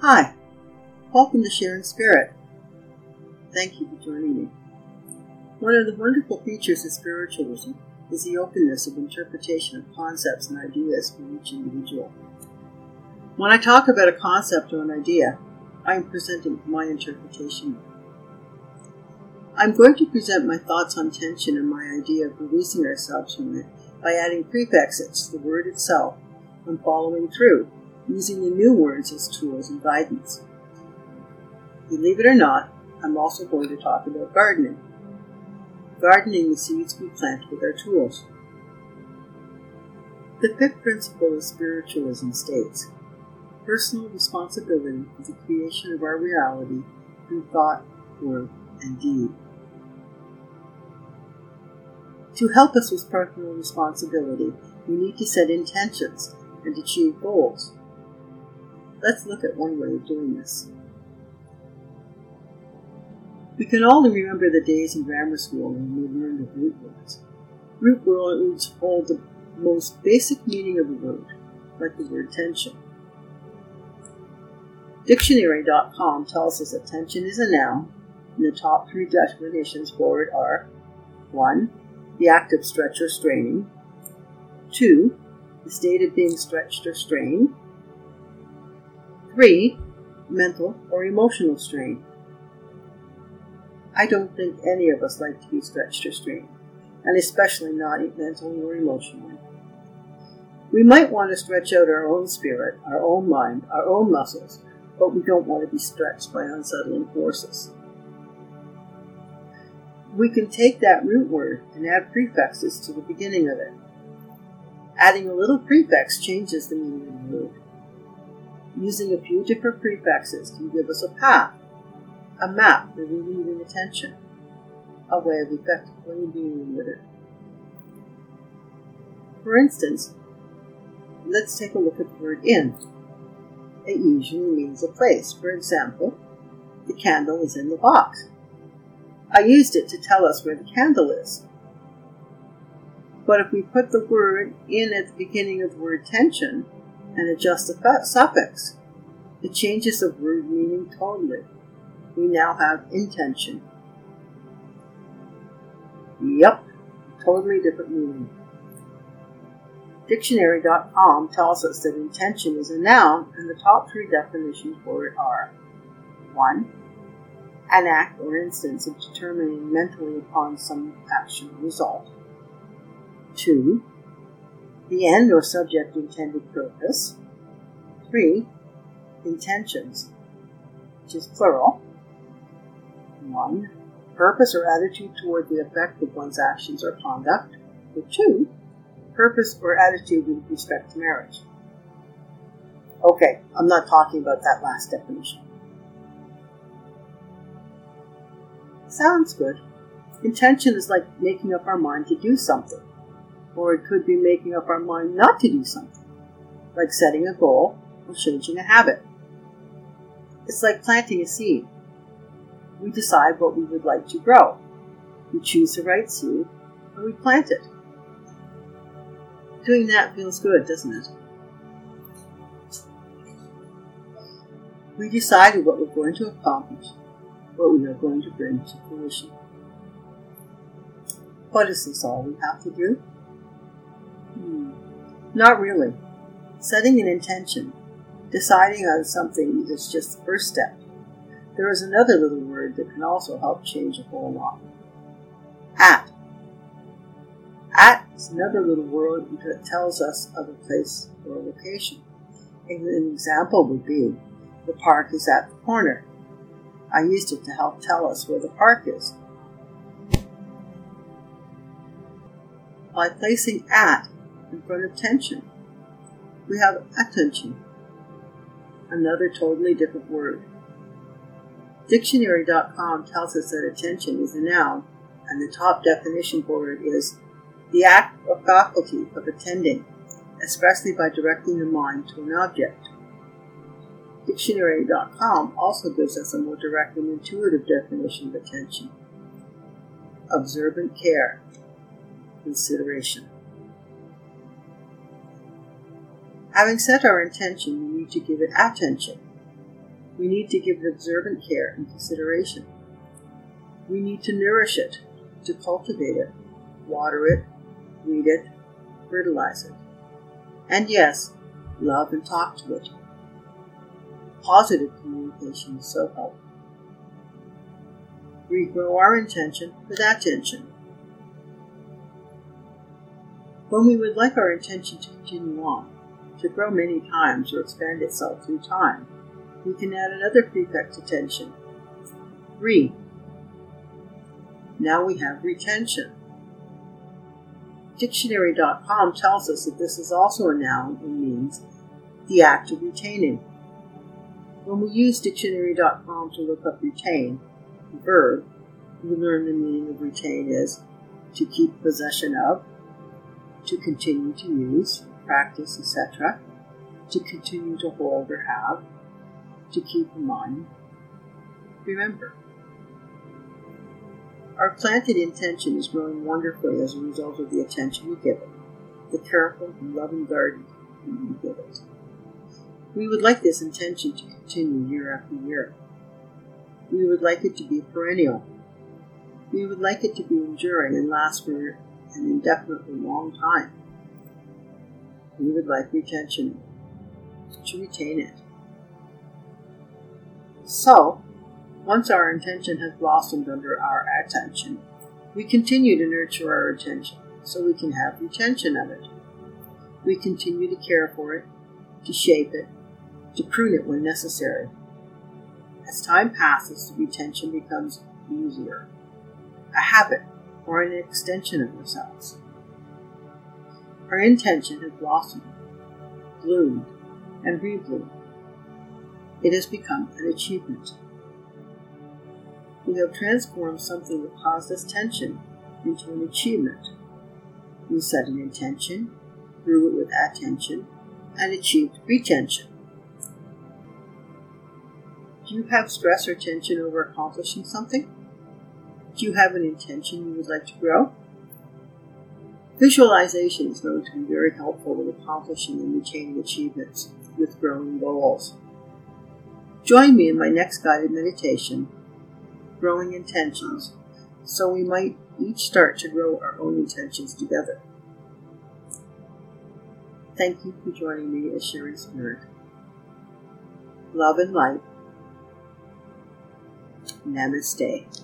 Hi, welcome to Sharing Spirit. Thank you for joining me. One of the wonderful features of spiritualism is the openness of interpretation of concepts and ideas for each individual. When I talk about a concept or an idea, I am presenting my interpretation. I'm going to present my thoughts on tension and my idea of releasing ourselves from it by adding prefixes to the word itself and following through, using the new words as tools and guidance. Believe it or not, I'm also going to talk about gardening. Gardening the seeds we plant with our tools. The fifth principle of spiritualism states personal responsibility for the creation of our reality through thought, word, and deed. To help us with personal responsibility, we need to set intentions and achieve goals. Let's look at one way of doing this. We can all remember the days in grammar school when we learned of root words. Root words hold the most basic meaning of a word, like the word tension. Dictionary.com tells us that tension is a noun, and the top three definitions for it are 1. The act of stretch or straining, 2. The state of being stretched or strained, 3. Mental or emotional strain. I don't think any of us like to be stretched or strained, and especially not mentally or emotionally. We might want to stretch out our own spirit, our own mind, our own muscles, but we don't want to be stretched by unsettling forces. We can take that root word and add prefixes to the beginning of it. Adding a little prefix changes the meaning. Using a few different prefixes can give us a path, a map for relieving attention, a way of effectively dealing with it. For instance, let's take a look at the word in it usually means a place. For example, the candle is in the box. I used it to tell us where the candle is. But if we put the word in at the beginning of the word tension and adjust the suffix, it changes the word meaning totally. We now have intention. Yep, totally different meaning. Dictionary.com tells us that intention is a noun, and the top three definitions for it are 1. An act or instance of determining mentally upon some action or result. 2. The end or subject intended purpose. 3. Intentions, which is plural. 1. Purpose or attitude toward the effect of one's actions or conduct. Or 2 purpose or attitude with respect to marriage. Okay, I'm not talking about that last definition. Sounds good. Intention is like making up our mind to do something, or it could be making up our mind not to do something, like setting a goal or changing a habit. It's like planting a seed. We decide what we would like to grow. We choose the right seed and we plant it. Doing that feels good, doesn't it? We decided what we're going to accomplish, what we are going to bring to fruition. What is this all we have to do? Not really. Setting an intention, deciding on something is just the first step. There is another little word that can also help change a whole lot. At at is another little word that tells us of a place or a location. An example would be the park is at the corner. I used it to help tell us where the park is. By placing at of tension, we have attention, another totally different word. Dictionary.com tells us that attention is a noun, and the top definition for it is the act or faculty of attending, especially by directing the mind to an object. Dictionary.com also gives us a more direct and intuitive definition of attention observant care, consideration. Having set our intention, we need to give it attention. We need to give it observant care and consideration. We need to nourish it, to cultivate it, water it, read it, fertilize it. And yes, love and talk to it. Positive communication is so helpful. Regrow our intention with attention. When we would like our intention to continue on, to grow many times or expand itself through time, we can add another prefix to tension. Re. Now we have retention. Dictionary.com tells us that this is also a noun and means the act of retaining. When we use dictionary.com to look up retain, the verb, we learn the meaning of retain is to keep possession of, to continue to use, practice, etc., to continue to hold or have, to keep in mind. Remember, our planted intention is growing wonderfully as a result of the attention we give it, the careful and loving garden we give it. We would like this intention to continue year after year. We would like it to be perennial. We would like it to be enduring and last for an indefinitely long time. We would like retention, to retain it. So, once our intention has blossomed under our attention, we continue to nurture our attention so we can have retention of it. We continue to care for it, to shape it, to prune it when necessary. As time passes, the retention becomes easier, a habit or an extension of ourselves. Our intention has blossomed, bloomed, and rebloomed. It has become an achievement. We have transformed something that caused us tension into an achievement. We set an intention, grew it with attention, and achieved retention. Do you have stress or tension over accomplishing something? Do you have an intention you would like to grow? Visualization is known to be very helpful in accomplishing and retaining achievements with growing goals. Join me in my next guided meditation, Growing Intentions, so we might each start to grow our own intentions together. Thank you for joining me as Sharing Spirit. Love and light. Namaste.